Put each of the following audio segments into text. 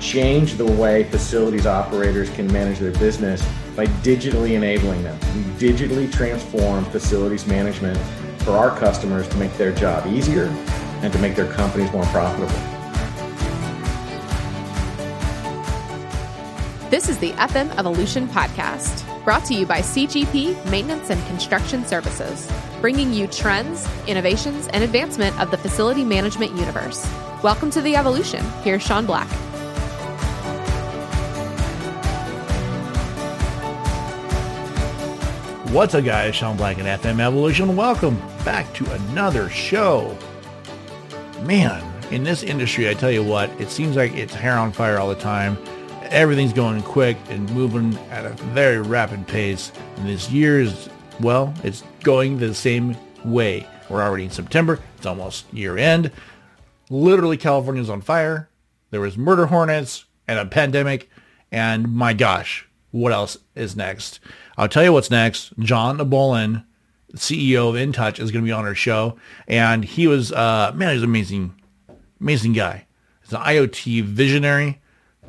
change the way facilities operators can manage their business by digitally enabling them. We digitally transform facilities management for our customers to make their job easier and to make their companies more profitable. This is the FM Evolution Podcast, brought to you by CGP Maintenance and Construction Services, bringing you trends, innovations, and advancement of the facility management universe. Welcome to the evolution. Here's Sean Black. What's up, guys? Sean Black and FM Evolution. Welcome back to another show. Man, in this industry, I tell you what, it seems like it's hair on fire all the time. Everything's going quick and moving at a very rapid pace. And this year is, well, it's going the same way. We're already in September. It's almost year end. Literally, California's on fire. There was murder hornets and a pandemic. And my gosh, what else is next? I'll tell you what's next. John Bolin, CEO of InTouch, is going to be on our show, and he was uh, man, he's an amazing, amazing guy. He's an IoT visionary,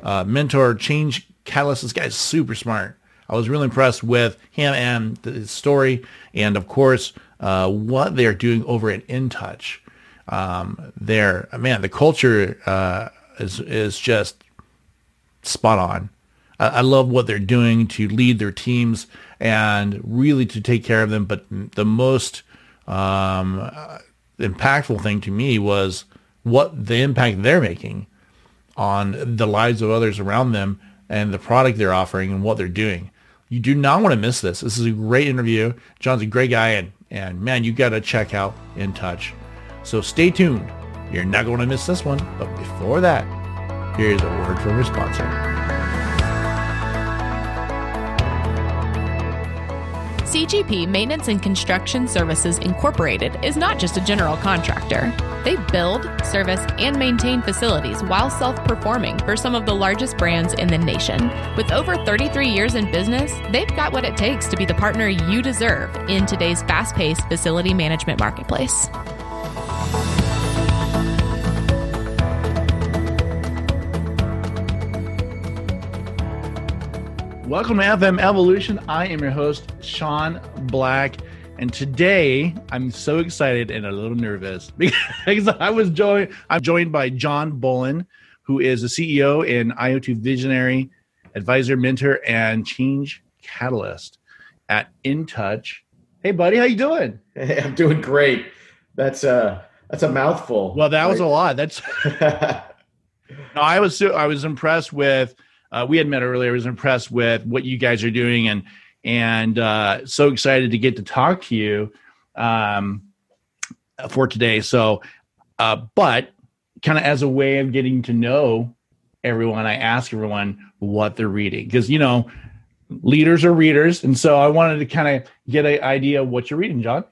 uh, mentor, change catalyst. This guy's super smart. I was really impressed with him and his story, and of course, uh, what they're doing over at InTouch. Um, there, man, the culture uh, is is just spot on. I love what they're doing to lead their teams and really to take care of them. But the most um, impactful thing to me was what the impact they're making on the lives of others around them and the product they're offering and what they're doing. You do not want to miss this. This is a great interview. John's a great guy, and, and man, you got to check out In Touch. So stay tuned. You're not going to miss this one. But before that, here's a word from your sponsor. CGP Maintenance and Construction Services Incorporated is not just a general contractor. They build, service, and maintain facilities while self performing for some of the largest brands in the nation. With over 33 years in business, they've got what it takes to be the partner you deserve in today's fast paced facility management marketplace. Welcome to FM Evolution. I am your host, Sean Black. And today I'm so excited and a little nervous because I was joined, I'm joined by John Bolin, who is the CEO and IoT visionary, advisor, mentor, and change catalyst at InTouch. Hey buddy, how you doing? Hey, I'm doing great. That's uh that's a mouthful. Well, that right? was a lot. That's no, I was I was impressed with uh, we had met earlier. I was impressed with what you guys are doing, and and uh, so excited to get to talk to you um, for today. So, uh, but kind of as a way of getting to know everyone, I ask everyone what they're reading because you know leaders are readers, and so I wanted to kind of get an idea what you're reading, John.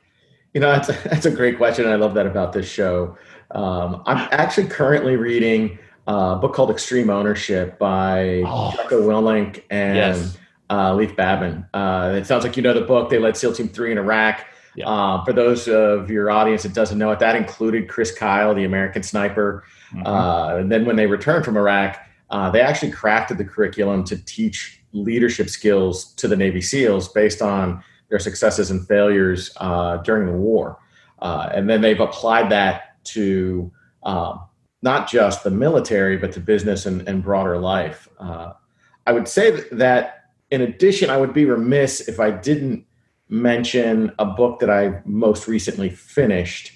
You know, that's a, that's a great question. I love that about this show. Um, I'm actually currently reading uh, book called Extreme Ownership by oh. Jocko Willink and yes. uh, Leif Babin. Uh, it sounds like you know the book. They led SEAL Team 3 in Iraq. Yeah. Uh, for those of your audience that doesn't know it, that included Chris Kyle, the American sniper. Mm-hmm. Uh, and then when they returned from Iraq, uh, they actually crafted the curriculum to teach leadership skills to the Navy SEALs based on their successes and failures during the war. and then they've applied that to um, not just the military, but to business and, and broader life. Uh, I would say that in addition, I would be remiss if I didn't mention a book that I most recently finished,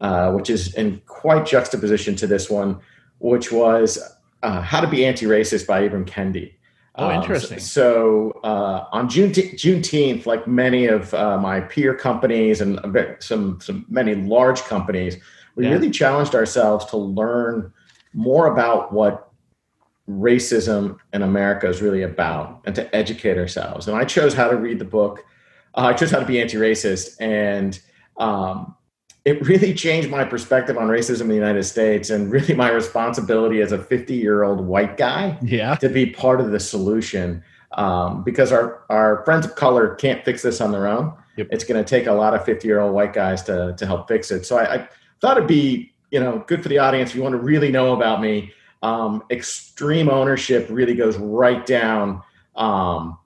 uh, which is in quite juxtaposition to this one, which was uh, How to Be Anti Racist by Ibram Kendi. Oh, um, interesting. Um, so, uh, on June Juneteenth, like many of uh, my peer companies and some some many large companies, we yeah. really challenged ourselves to learn more about what racism in America is really about and to educate ourselves. And I chose how to read the book. Uh, I chose how to be anti-racist, and um, it really changed my perspective on racism in the United States and really my responsibility as a 50-year-old white guy yeah. to be part of the solution. Um, because our, our friends of color can't fix this on their own. Yep. It's going to take a lot of 50 year old white guys to, to help fix it. So I, I thought it'd be you know good for the audience if you want to really know about me. Um, extreme ownership really goes right down um,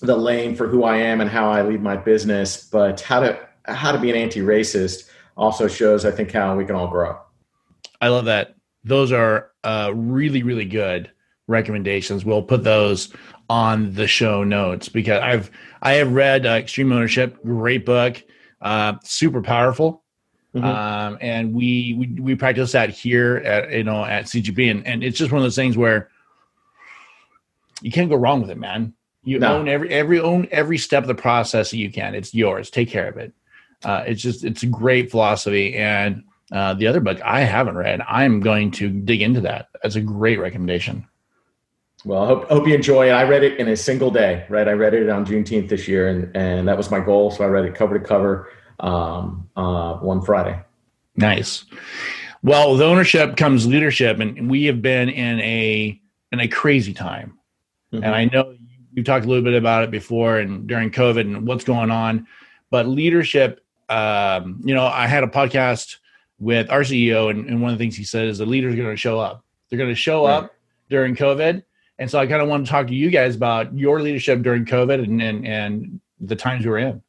the lane for who I am and how I lead my business. But how to how to be an anti-racist also shows, I think, how we can all grow. I love that. Those are uh, really really good recommendations. We'll put those on the show notes because I've I have read uh, Extreme Ownership, great book, uh, super powerful. Mm-hmm. Um, and we, we we practice that here at you know at CGP, and, and it's just one of those things where you can't go wrong with it, man. You no. own every every own every step of the process that you can. It's yours. Take care of it. Uh, it's just it's a great philosophy, and uh, the other book I haven't read. I'm going to dig into that. That's a great recommendation. Well, I hope, hope you enjoy it. I read it in a single day, right? I read it on Juneteenth this year, and, and that was my goal. So I read it cover to cover um, uh, one Friday. Nice. Well, with ownership comes leadership, and we have been in a in a crazy time. Mm-hmm. And I know you talked a little bit about it before and during COVID and what's going on, but leadership. Um, you know, I had a podcast with our CEO, and, and one of the things he said is the leaders are going to show up. They're going to show right. up during COVID, and so I kind of want to talk to you guys about your leadership during COVID and and, and the times we're in.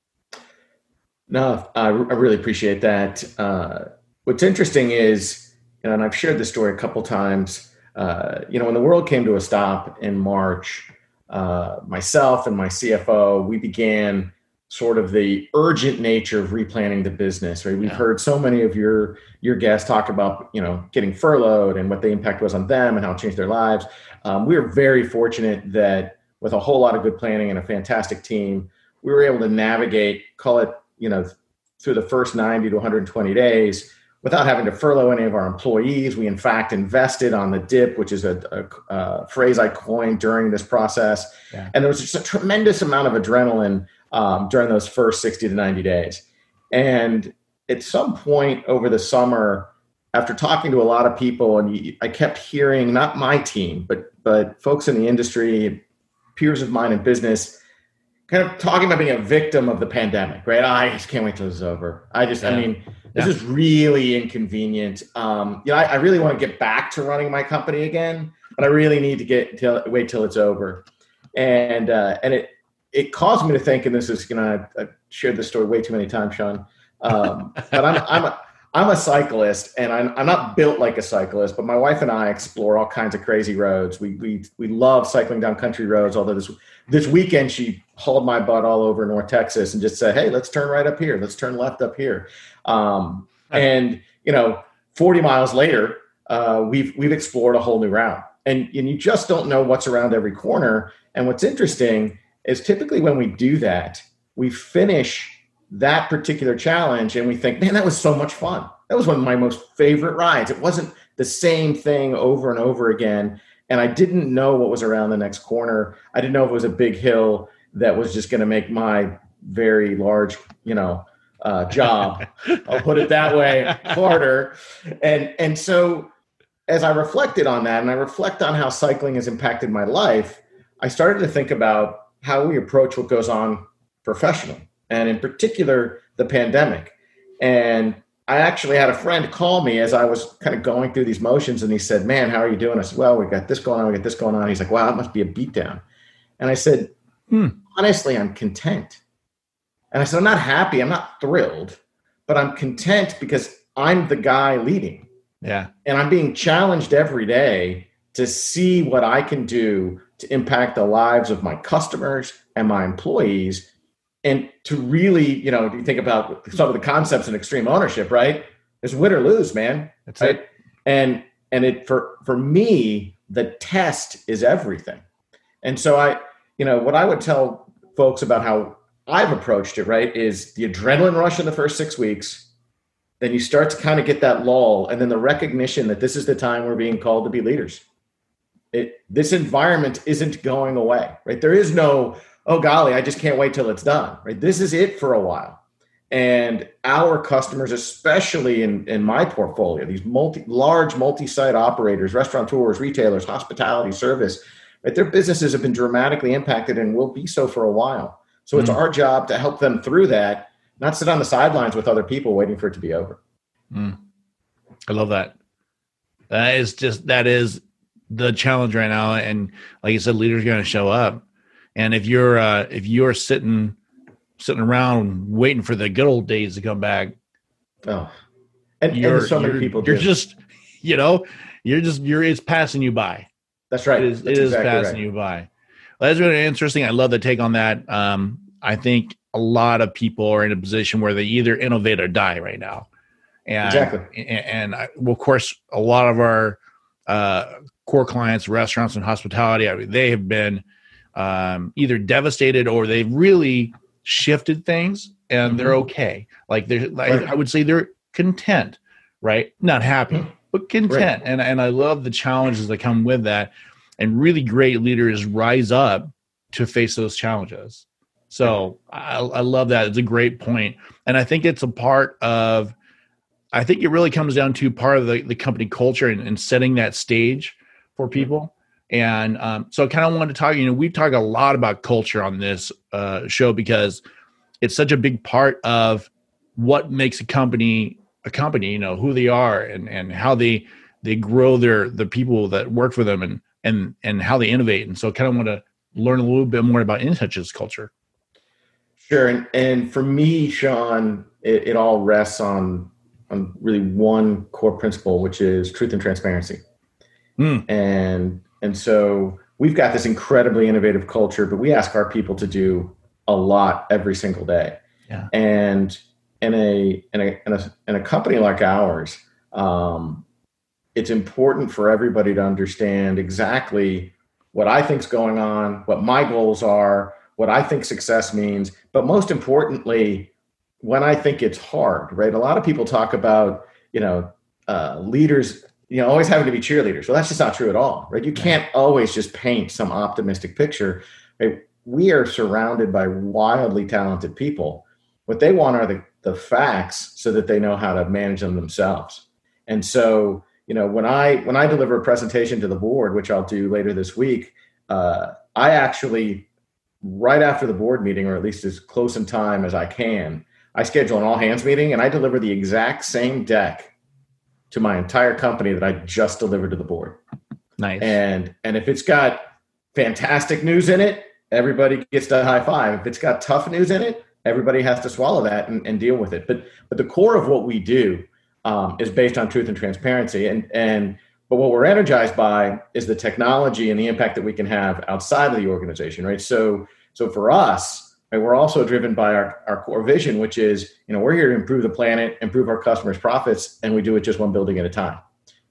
No, I, I really appreciate that. Uh, what's interesting is, and I've shared this story a couple times. Uh, you know, when the world came to a stop in March, uh, myself and my CFO, we began sort of the urgent nature of replanning the business. Right, we've yeah. heard so many of your your guests talk about you know getting furloughed and what the impact was on them and how it changed their lives. Um, we were very fortunate that with a whole lot of good planning and a fantastic team, we were able to navigate, call it you know, through the first 90 to 120 days without having to furlough any of our employees. We, in fact, invested on the dip, which is a, a, a phrase I coined during this process. Yeah. And there was just a tremendous amount of adrenaline um, during those first 60 to 90 days. And at some point over the summer, after talking to a lot of people, and I kept hearing not my team, but but folks in the industry, peers of mine in business, kind of talking about being a victim of the pandemic, right? I just can't wait till it's over. I just, yeah. I mean, this yeah. is really inconvenient. Um, you know, I, I, really want to get back to running my company again, but I really need to get till wait till it's over. And uh, and it it caused me to think, and this is, you know, I've, I've shared this story way too many times, Sean. Um, but I'm I'm a, I'm a cyclist, and I'm I'm not built like a cyclist, but my wife and I explore all kinds of crazy roads. We we we love cycling down country roads. Although this this weekend she hauled my butt all over North Texas and just said, "Hey, let's turn right up here. Let's turn left up here." Um, and you know, 40 miles later, uh, we've we've explored a whole new route, and and you just don't know what's around every corner. And what's interesting is typically when we do that, we finish that particular challenge and we think, "Man, that was so much fun. That was one of my most favorite rides." It wasn't the same thing over and over again and I didn't know what was around the next corner. I didn't know if it was a big hill that was just going to make my very large, you know, uh, job. I'll put it that way, harder. And and so as I reflected on that, and I reflect on how cycling has impacted my life, I started to think about how we approach what goes on professionally, and in particular the pandemic. And I actually had a friend call me as I was kind of going through these motions, and he said, "Man, how are you doing?" I said, "Well, we got this going on. We got this going on." He's like, "Wow, it must be a beatdown." And I said, hmm. "Honestly, I'm content." And I said, "I'm not happy. I'm not thrilled, but I'm content because I'm the guy leading. Yeah, and I'm being challenged every day to see what I can do to impact the lives of my customers and my employees." And to really, you know, if you think about some of the concepts in extreme ownership, right? It's win or lose, man. That's right? it. And and it for for me, the test is everything. And so I, you know, what I would tell folks about how I've approached it, right, is the adrenaline rush in the first six weeks. Then you start to kind of get that lull, and then the recognition that this is the time we're being called to be leaders. It, this environment isn't going away, right? There is no oh golly, I just can't wait till it's done. Right? This is it for a while. And our customers, especially in, in my portfolio, these multi large multi-site operators, restaurateurs, retailers, hospitality, service, right? Their businesses have been dramatically impacted and will be so for a while. So mm. it's our job to help them through that, not sit on the sidelines with other people waiting for it to be over. Mm. I love that. That is just that is the challenge right now. And like you said, leaders are going to show up. And if you're uh, if you're sitting sitting around waiting for the good old days to come back, oh, and, and so many people, you're do. just you know you're just you're it's passing you by. That's right. It is, it is exactly passing right. you by. Well, that's really interesting. I love the take on that. Um, I think a lot of people are in a position where they either innovate or die right now. And, exactly. And, and I, well, of course, a lot of our uh, core clients, restaurants and hospitality, I mean, they have been um, either devastated or they've really shifted things and mm-hmm. they're okay. Like they're, right. I would say they're content, right? Not happy, mm-hmm. but content. Right. And and I love the challenges that come with that. And really great leaders rise up to face those challenges. So I, I love that. It's a great point, and I think it's a part of I think it really comes down to part of the, the company culture and, and setting that stage for people. And um, so I kind of wanted to talk, you know, we talk a lot about culture on this uh, show because it's such a big part of what makes a company a company, you know, who they are and, and how they, they grow their, the people that work for them and, and, and how they innovate. And so I kind of want to learn a little bit more about InTouch's culture. Sure. And, and for me, Sean, it, it all rests on on really one core principle, which is truth and transparency. Mm. And and so we've got this incredibly innovative culture, but we ask our people to do a lot every single day. Yeah. And in a in a in a, in a company like ours, um, it's important for everybody to understand exactly what I think's going on, what my goals are, what I think success means, but most importantly, when I think it's hard, right? A lot of people talk about, you know, uh, leaders, you know, always having to be cheerleaders. Well, that's just not true at all, right? You can't always just paint some optimistic picture. Right? We are surrounded by wildly talented people. What they want are the, the facts so that they know how to manage them themselves. And so, you know, when I when I deliver a presentation to the board, which I'll do later this week, uh, I actually right after the board meeting, or at least as close in time as I can, I schedule an all hands meeting and I deliver the exact same deck to my entire company that I just delivered to the board. Nice. And and if it's got fantastic news in it, everybody gets to high five. If it's got tough news in it, everybody has to swallow that and, and deal with it. But but the core of what we do um, is based on truth and transparency. And and but what we're energized by is the technology and the impact that we can have outside of the organization, right? So so for us, Right? We're also driven by our, our core vision, which is, you know, we're here to improve the planet, improve our customers' profits, and we do it just one building at a time.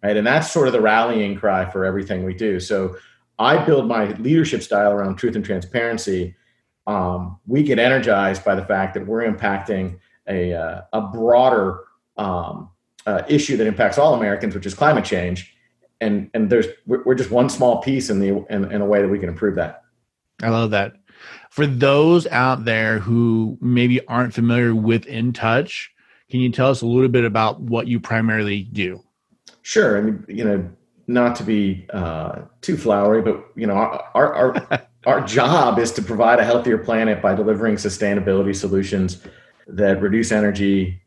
Right. And that's sort of the rallying cry for everything we do. So I build my leadership style around truth and transparency. Um, we get energized by the fact that we're impacting a, uh, a broader um, uh, issue that impacts all Americans, which is climate change. And, and there's, we're just one small piece in the, in, in a way that we can improve that. I love that for those out there who maybe aren't familiar with InTouch, can you tell us a little bit about what you primarily do? Sure. I mean, you know, not to be uh, too flowery, but you know, our our our job is to provide a healthier planet by delivering sustainability solutions that reduce energy,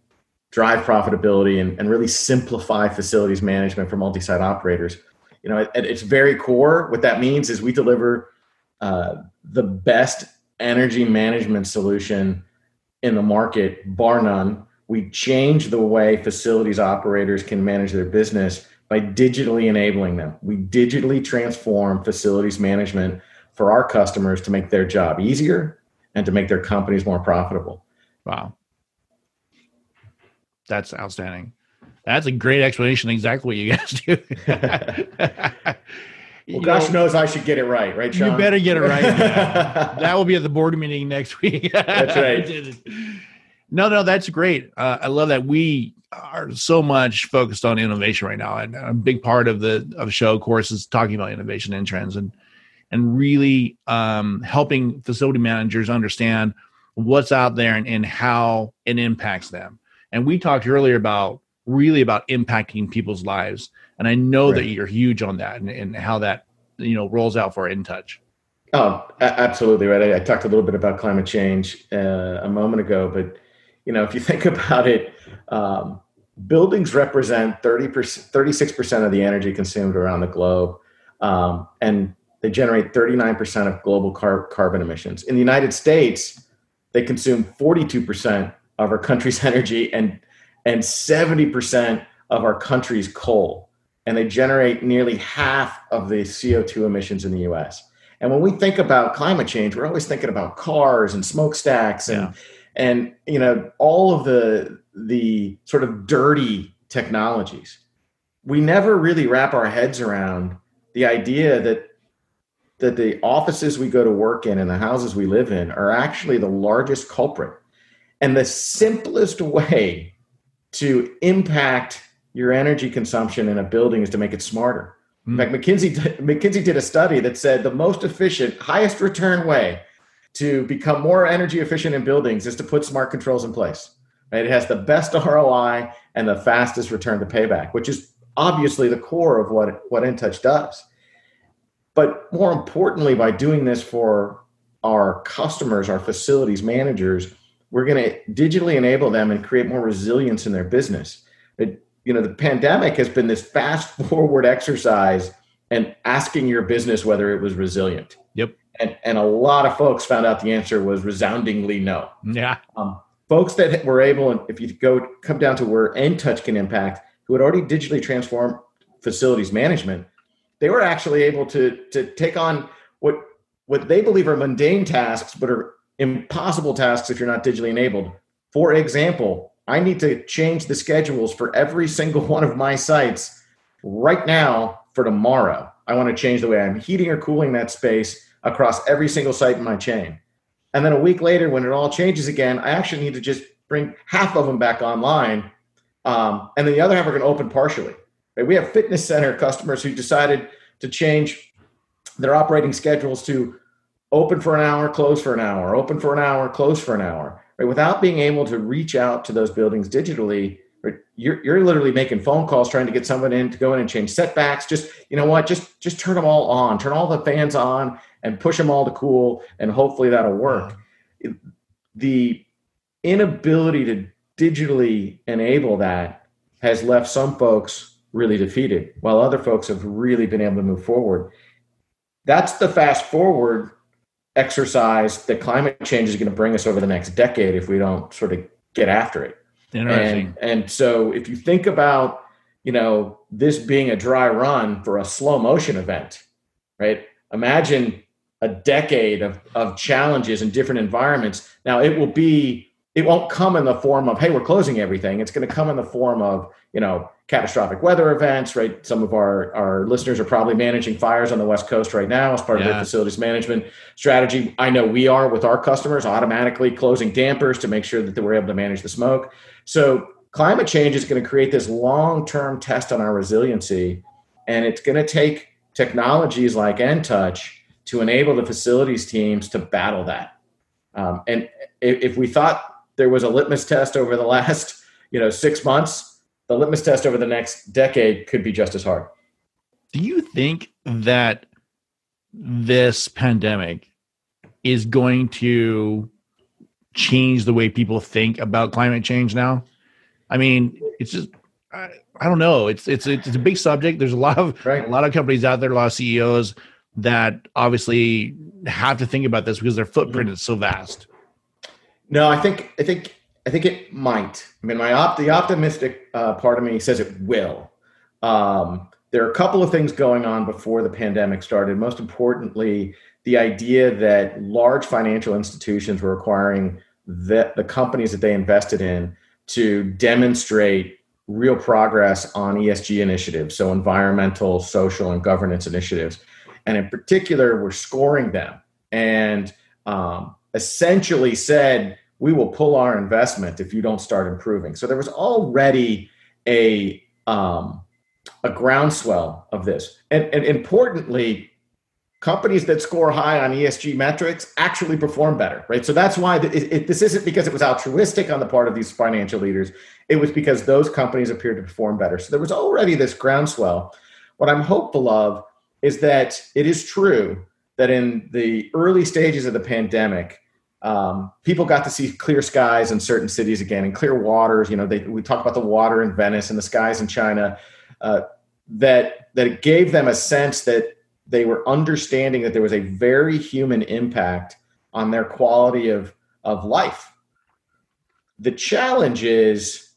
drive profitability, and, and really simplify facilities management for multi-site operators. You know, at, at its very core, what that means is we deliver uh, the best energy management solution in the market, bar none. We change the way facilities operators can manage their business by digitally enabling them. We digitally transform facilities management for our customers to make their job easier and to make their companies more profitable. Wow. That's outstanding. That's a great explanation. Exactly what you guys do. Well, gosh know, knows I should get it right, right, Sean? You better get it right. that will be at the board meeting next week. that's right. no, no, that's great. Uh, I love that we are so much focused on innovation right now, and a big part of the of show, of course, is talking about innovation and trends, and and really um, helping facility managers understand what's out there and, and how it impacts them. And we talked earlier about really about impacting people's lives and I know right. that you're huge on that and, and, how that you know rolls out for InTouch. Oh, absolutely right. I, I, talked a little bit about climate change uh, a moment ago, but you know, if you think about it, um, buildings represent 30 36 percent of the energy consumed around the globe. um, and they generate 39% of global car- carbon emissions. In the United States, they consume 42% of our country's energy and and 70% of our country's coal. And they generate nearly half of the CO2 emissions in the US. And when we think about climate change, we're always thinking about cars and smokestacks and yeah. and you know all of the the sort of dirty technologies. We never really wrap our heads around the idea that that the offices we go to work in and the houses we live in are actually the largest culprit. And the simplest way to impact your energy consumption in a building is to make it smarter. Fact, McKinsey, McKinsey did a study that said the most efficient, highest return way to become more energy efficient in buildings is to put smart controls in place. Right? It has the best ROI and the fastest return to payback, which is obviously the core of what, what InTouch does. But more importantly, by doing this for our customers, our facilities managers, we're going to digitally enable them and create more resilience in their business. It, you know, the pandemic has been this fast forward exercise and asking your business whether it was resilient. Yep. And, and a lot of folks found out the answer was resoundingly no. Yeah. Um, folks that were able, and if you go come down to where touch can impact, who had already digitally transformed facilities management, they were actually able to to take on what what they believe are mundane tasks, but are impossible tasks if you're not digitally enabled. For example, I need to change the schedules for every single one of my sites right now for tomorrow. I want to change the way I'm heating or cooling that space across every single site in my chain. And then a week later, when it all changes again, I actually need to just bring half of them back online. Um, and then the other half are going to open partially. Right? We have fitness center customers who decided to change their operating schedules to open for an hour, close for an hour, open for an hour, close for an hour, right? Without being able to reach out to those buildings digitally, you're, you're literally making phone calls trying to get someone in to go in and change setbacks. Just, you know what, just, just turn them all on, turn all the fans on and push them all to cool. And hopefully that'll work. The inability to digitally enable that has left some folks really defeated while other folks have really been able to move forward. That's the fast forward exercise that climate change is going to bring us over the next decade if we don't sort of get after it. Interesting. And, and so if you think about, you know, this being a dry run for a slow motion event, right? Imagine a decade of, of challenges in different environments. Now it will be, it won't come in the form of, hey, we're closing everything. It's going to come in the form of, you know, catastrophic weather events, right? Some of our, our listeners are probably managing fires on the West Coast right now as part yeah. of their facilities management strategy. I know we are with our customers, automatically closing dampers to make sure that we're able to manage the smoke. So climate change is going to create this long-term test on our resiliency, and it's going to take technologies like InTouch to enable the facilities teams to battle that. Um, and if, if we thought there was a litmus test over the last, you know, six months, the litmus test over the next decade could be just as hard. Do you think that this pandemic is going to change the way people think about climate change now? I mean, it's just I, I don't know. It's it's it's a big subject. There's a lot of right. a lot of companies out there, a lot of CEOs that obviously have to think about this because their footprint mm-hmm. is so vast. No, I think I think I think it might. I mean, my op- the optimistic uh, part of me says it will. Um, there are a couple of things going on before the pandemic started. Most importantly, the idea that large financial institutions were requiring the, the companies that they invested in to demonstrate real progress on ESG initiatives, so environmental, social, and governance initiatives. And in particular, we're scoring them and um, essentially said, we will pull our investment if you don't start improving. So there was already a um, a groundswell of this, and, and importantly, companies that score high on ESG metrics actually perform better, right? So that's why it, it, this isn't because it was altruistic on the part of these financial leaders. It was because those companies appeared to perform better. So there was already this groundswell. What I'm hopeful of is that it is true that in the early stages of the pandemic, um, people got to see clear skies in certain cities again and clear waters. You know, they, we talk about the water in Venice and the skies in China. Uh, that that it gave them a sense that they were understanding that there was a very human impact on their quality of, of life. The challenge is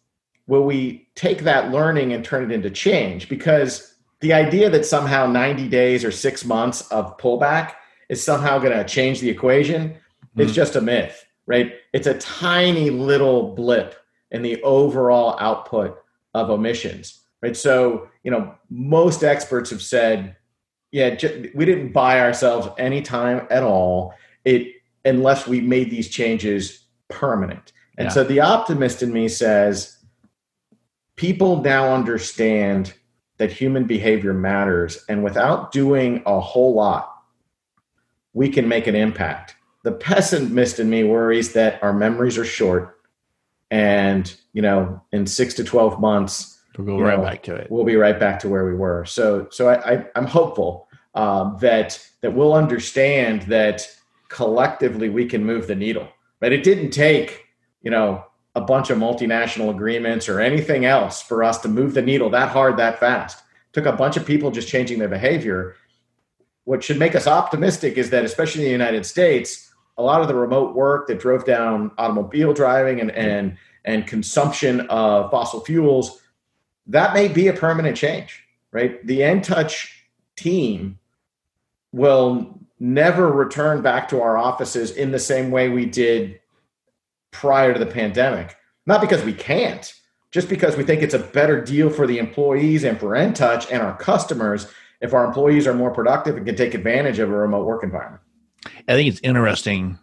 will we take that learning and turn it into change? Because the idea that somehow 90 days or six months of pullback is somehow going to change the equation mm-hmm. is just a myth, right? It's a tiny little blip in the overall output of emissions, right? So, you know, most experts have said, yeah, we didn't buy ourselves any time at all. It unless we made these changes permanent. And yeah. so the optimist in me says people now understand that human behavior matters and without doing a whole lot we can make an impact. The pessimist in me worries that our memories are short and, you know, in 6 to 12 months we'll go right know, back to it. We'll be right back to where we were. So so I, I am hopeful um, that that we'll understand that collectively we can move the needle. But it didn't take, you know, a bunch of multinational agreements or anything else for us to move the needle that hard that fast. It took a bunch of people just changing their behavior. What should make us optimistic is that, especially in the United States, a lot of the remote work that drove down automobile driving and and and consumption of fossil fuels, that may be a permanent change, right? The NTouch team will never return back to our offices in the same way we did prior to the pandemic. Not because we can't, just because we think it's a better deal for the employees and for NTouch and our customers if our employees are more productive and can take advantage of a remote work environment. I think it's interesting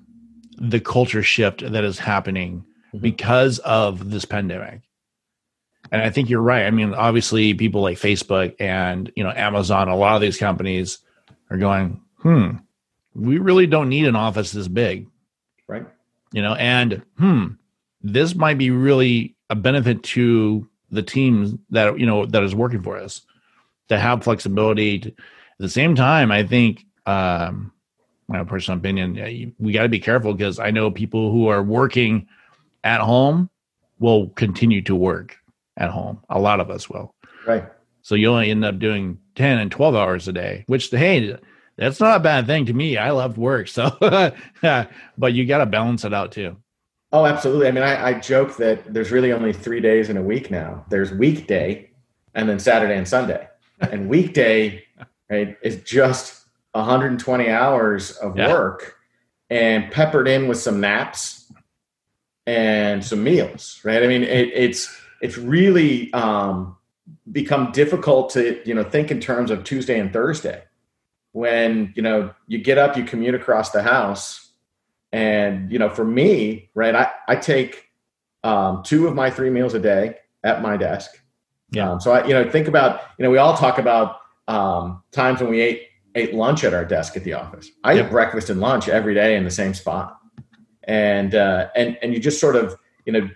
the culture shift that is happening mm-hmm. because of this pandemic. And I think you're right. I mean, obviously people like Facebook and, you know, Amazon, a lot of these companies are going, "Hmm, we really don't need an office this big." Right you know, and hmm, this might be really a benefit to the team that you know that is working for us to have flexibility. To, at the same time, I think, um, my personal opinion, we got to be careful because I know people who are working at home will continue to work at home. A lot of us will. Right. So you only end up doing 10 and 12 hours a day, which, hey, that's not a bad thing to me. I love work. So, but you got to balance it out too. Oh, absolutely. I mean, I, I, joke that there's really only three days in a week now. There's weekday and then Saturday and Sunday. and weekday, right, is just 120 hours of yeah. work and peppered in with some naps and some meals, right? I mean, it, it's it's really um, become difficult to you know think in terms of Tuesday and Thursday when you know you get up you commute across the house and you know for me right i, I take um, two of my three meals a day at my desk yeah um, so i you know think about you know we all talk about um, times when we ate ate lunch at our desk at the office i yep. eat breakfast and lunch every day in the same spot and uh, and and you just sort of you know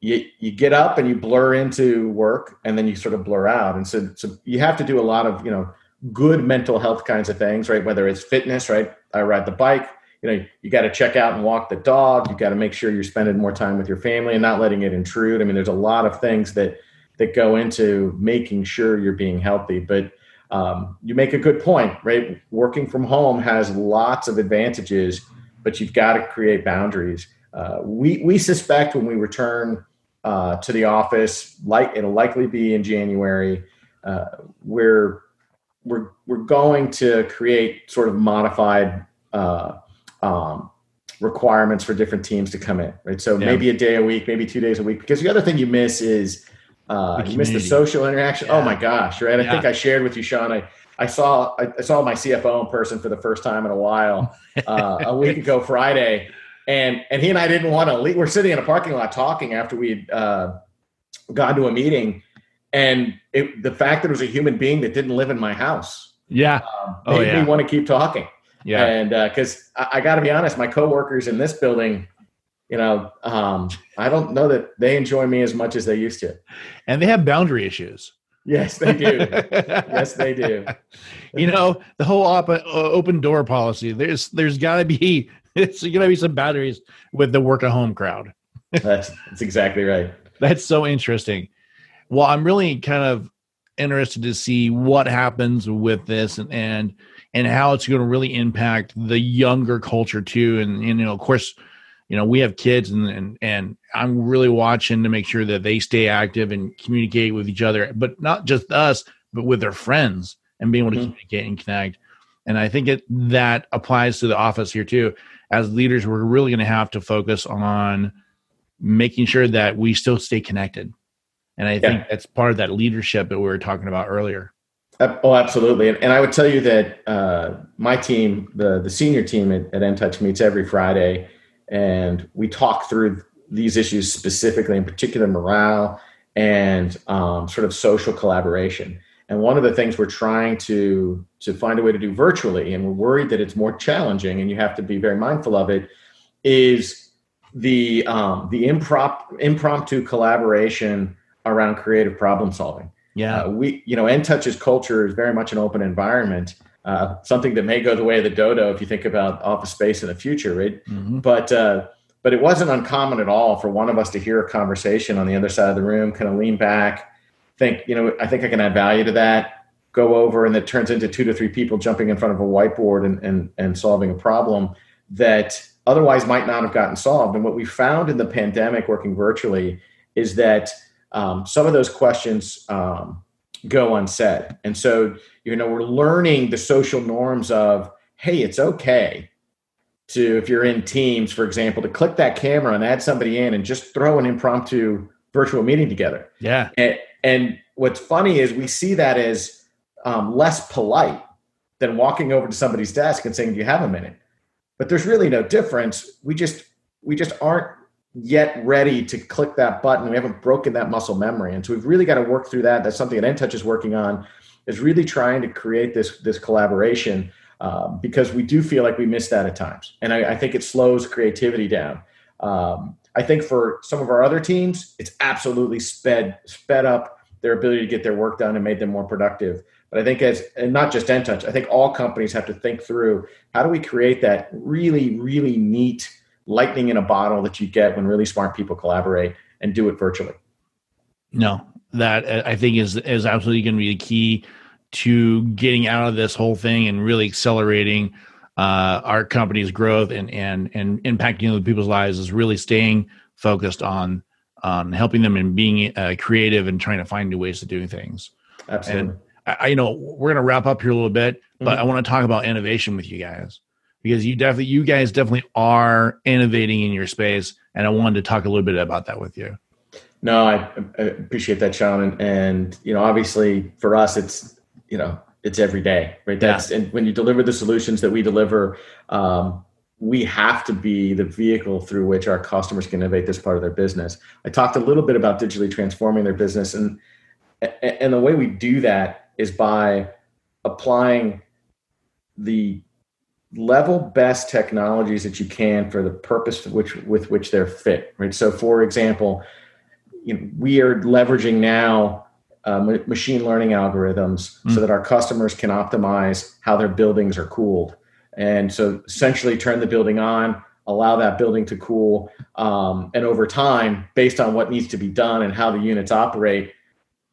you, you get up and you blur into work and then you sort of blur out and so so you have to do a lot of you know good mental health kinds of things, right? Whether it's fitness, right? I ride the bike. You know, you got to check out and walk the dog. You got to make sure you're spending more time with your family and not letting it intrude. I mean, there's a lot of things that that go into making sure you're being healthy. But um, you make a good point, right? Working from home has lots of advantages, but you've got to create boundaries. Uh, we we suspect when we return uh, to the office, like it'll likely be in January. Uh, we're we're we're going to create sort of modified uh, um, requirements for different teams to come in, right? So yeah. maybe a day a week, maybe two days a week. Because the other thing you miss is uh, you miss the social interaction. Oh yeah. Oh my gosh, right? I think I shared with you, Sean. I I saw I, saw my CFO in person for the first time in a while uh, a week ago Friday, and and he and I didn't want to leave. We're sitting in a parking lot talking after we'd uh, gone to a meeting and it, the fact that it was a human being that didn't live in my house yeah um, oh, made oh, yeah. me want to keep talking yeah and because uh, I, I got to be honest my coworkers in this building you know um, i don't know that they enjoy me as much as they used to. And they have boundary issues. Yes they do. Yes they do. You know the whole op- uh, open door policy there's there's got to be it's going to be some boundaries with the work at home crowd. That's that's exactly right. That's so interesting. Well, I'm really kind of interested to see what happens with this, and, and and how it's going to really impact the younger culture too. And, and you know, of course, you know, we have kids and, and, and I'm really watching to make sure that they stay active and communicate with each other, but not just us, but with their friends and being able to mm-hmm. communicate and connect. And I think it that applies to the office here too. As leaders, we're really going to have to focus on making sure that we still stay connected. And I yeah. think that's part of that leadership that we were talking about earlier. Oh, absolutely. And, and I would tell you that uh, my team, the, the senior team at, at NTouch meets every Friday and we talk through these issues specifically, in particular morale and um, sort of social collaboration. And one of the things we're trying to to find a way to do virtually, and we're worried that it's more challenging, and you have to be very mindful of it, is the um, the improp- impromptu collaboration around creative problem solving. Yeah, uh, we you know, NTouch's culture is very much an open environment. Uh, something that may go the way of the dodo if you think about office space in the future, right? Mm-hmm. But uh, but it wasn't uncommon at all for one of us to hear a conversation on the other side of the room, kind of lean back, think, you know, I think I can add value to that, go over, and it turns into two to three people jumping in front of a whiteboard and, and, and solving a problem that otherwise might not have gotten solved. And what we found in the pandemic working virtually is that um, some of those questions um, go unsaid. And so, you know, we're learning the social norms of, hey, it's okay to, if you're in Teams, for example, to click that camera and add somebody in and just throw an impromptu virtual meeting together. Yeah. And, and what's funny is we see that as um, less polite than walking over to somebody's desk and saying, "Do you have a minute?" But there's really no difference. We just we just aren't yet ready to click that button. We haven't broken that muscle memory, and so we've really got to work through that. That's something that NTouch is working on. Is really trying to create this this collaboration um, because we do feel like we miss that at times, and I, I think it slows creativity down. Um, I think for some of our other teams, it's absolutely sped sped up their ability to get their work done and made them more productive. But I think as and not just NTouch, I think all companies have to think through how do we create that really, really neat lightning in a bottle that you get when really smart people collaborate and do it virtually. No, that I think is is absolutely going to be the key to getting out of this whole thing and really accelerating uh, our company's growth and and and impacting other people's lives is really staying focused on on helping them and being uh, creative and trying to find new ways to do things. Absolutely. And I, you know, we're going to wrap up here a little bit, but mm-hmm. I want to talk about innovation with you guys because you definitely, you guys definitely are innovating in your space, and I wanted to talk a little bit about that with you. No, I, I appreciate that, Sean, and, and you know, obviously for us, it's you know it's every day, right? That's yeah. and when you deliver the solutions that we deliver, um, we have to be the vehicle through which our customers can innovate this part of their business. I talked a little bit about digitally transforming their business, and and the way we do that is by applying the level best technologies that you can for the purpose which with which they're fit. Right. So, for example, you know, we are leveraging now uh, machine learning algorithms mm. so that our customers can optimize how their buildings are cooled. And so essentially turn the building on, allow that building to cool. Um, and over time, based on what needs to be done and how the units operate,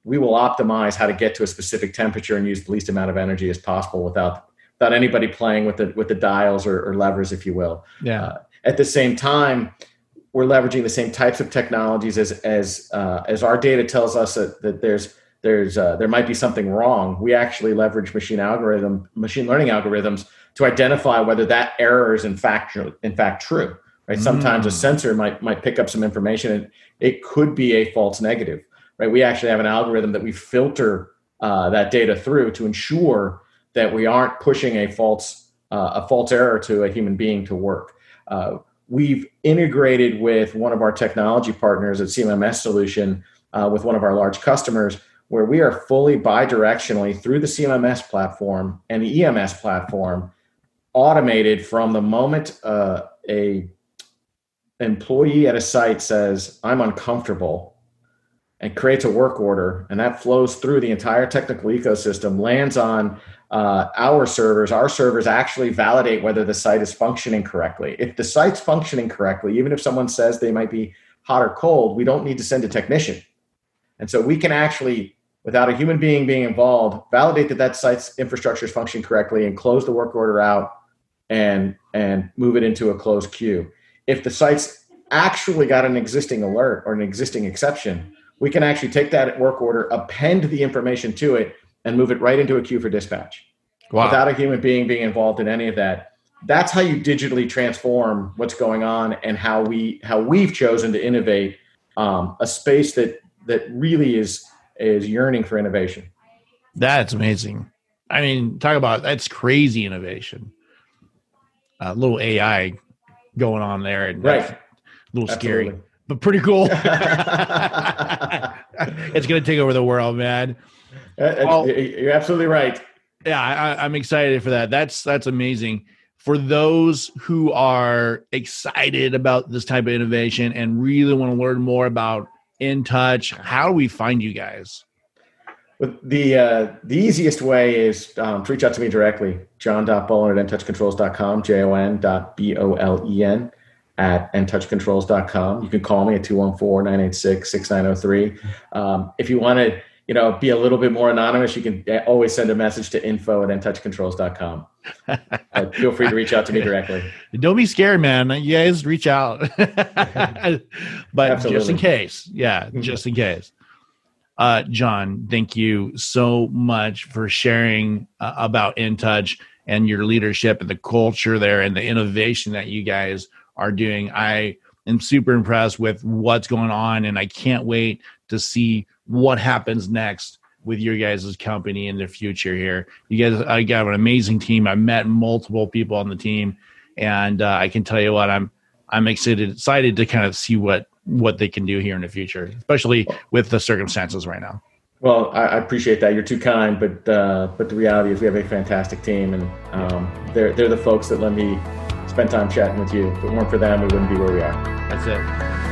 we will optimize how to get to a specific temperature and use the least amount of energy as possible without without anybody playing with the with the dials or, or levers, if you will. Yeah. Uh, at the same time, we're leveraging the same types of technologies as as uh, as our data tells us that, that there's there's uh, there might be something wrong. We actually leverage machine algorithm, machine learning algorithms to identify whether that error is in fact in fact true. Right? Mm. Sometimes a sensor might might pick up some information and it could be a false negative. Right? We actually have an algorithm that we filter uh, that data through to ensure that we aren't pushing a false uh, a false error to a human being to work. We've integrated with one of our technology partners at CMMS Solution uh, with one of our large customers where we are fully bidirectionally through the CMMS platform and the EMS platform automated from the moment uh, a employee at a site says i'm uncomfortable and creates a work order and that flows through the entire technical ecosystem lands on uh, our servers our servers actually validate whether the site is functioning correctly if the site's functioning correctly even if someone says they might be hot or cold we don't need to send a technician and so we can actually without a human being being involved, validate that that site's infrastructure is functioning correctly, and close the work order out and and move it into a closed queue. If the site's actually got an existing alert or an existing exception, we can actually take that work order, append the information to it, and move it right into a queue for dispatch wow. without a human being being involved in any of that. That's how you digitally transform what's going on and how we how we've chosen to innovate um, a space that that really is is yearning for innovation. That's amazing. I mean, talk about that's crazy innovation. A little AI going on there, and right, a little Absolutely. scary, but pretty cool. it's going to take over the world, man. Uh, well, you're absolutely right. Yeah, I, I'm excited for that. That's that's amazing. For those who are excited about this type of innovation and really want to learn more about InTouch, how do we find you guys? the uh, the easiest way is um, to reach out to me directly, jon.bolen at intouchcontrols.com, J-O-N dot B-O-L-E-N at intouchcontrols.com. You can call me at 214-986-6903. Um, if you want to you know, be a little bit more anonymous, you can always send a message to info at intouchcontrols.com. uh, feel free to reach out to me directly. Don't be scared, man. You guys reach out. but Absolutely. just in case. Yeah, mm-hmm. just in case. Uh, Jon, thank you so much for sharing uh, about InTouch and your leadership and the culture there and the innovation that you guys are doing. I am super impressed with what's going on, and I can't wait to see what happens next with your guys' company in the future here. You guys, I got an amazing team. I met multiple people on the team, and uh, I can tell you what, I'm I'm excited excited to kind of see what what they can do here in the future, especially with the circumstances right now. Well, I, I appreciate that. You're too kind, but uh, but the reality is we have a fantastic team, and um, they're they're the folks that let me spend time chatting with you. If it weren't for them, we wouldn't be where we are. That's it.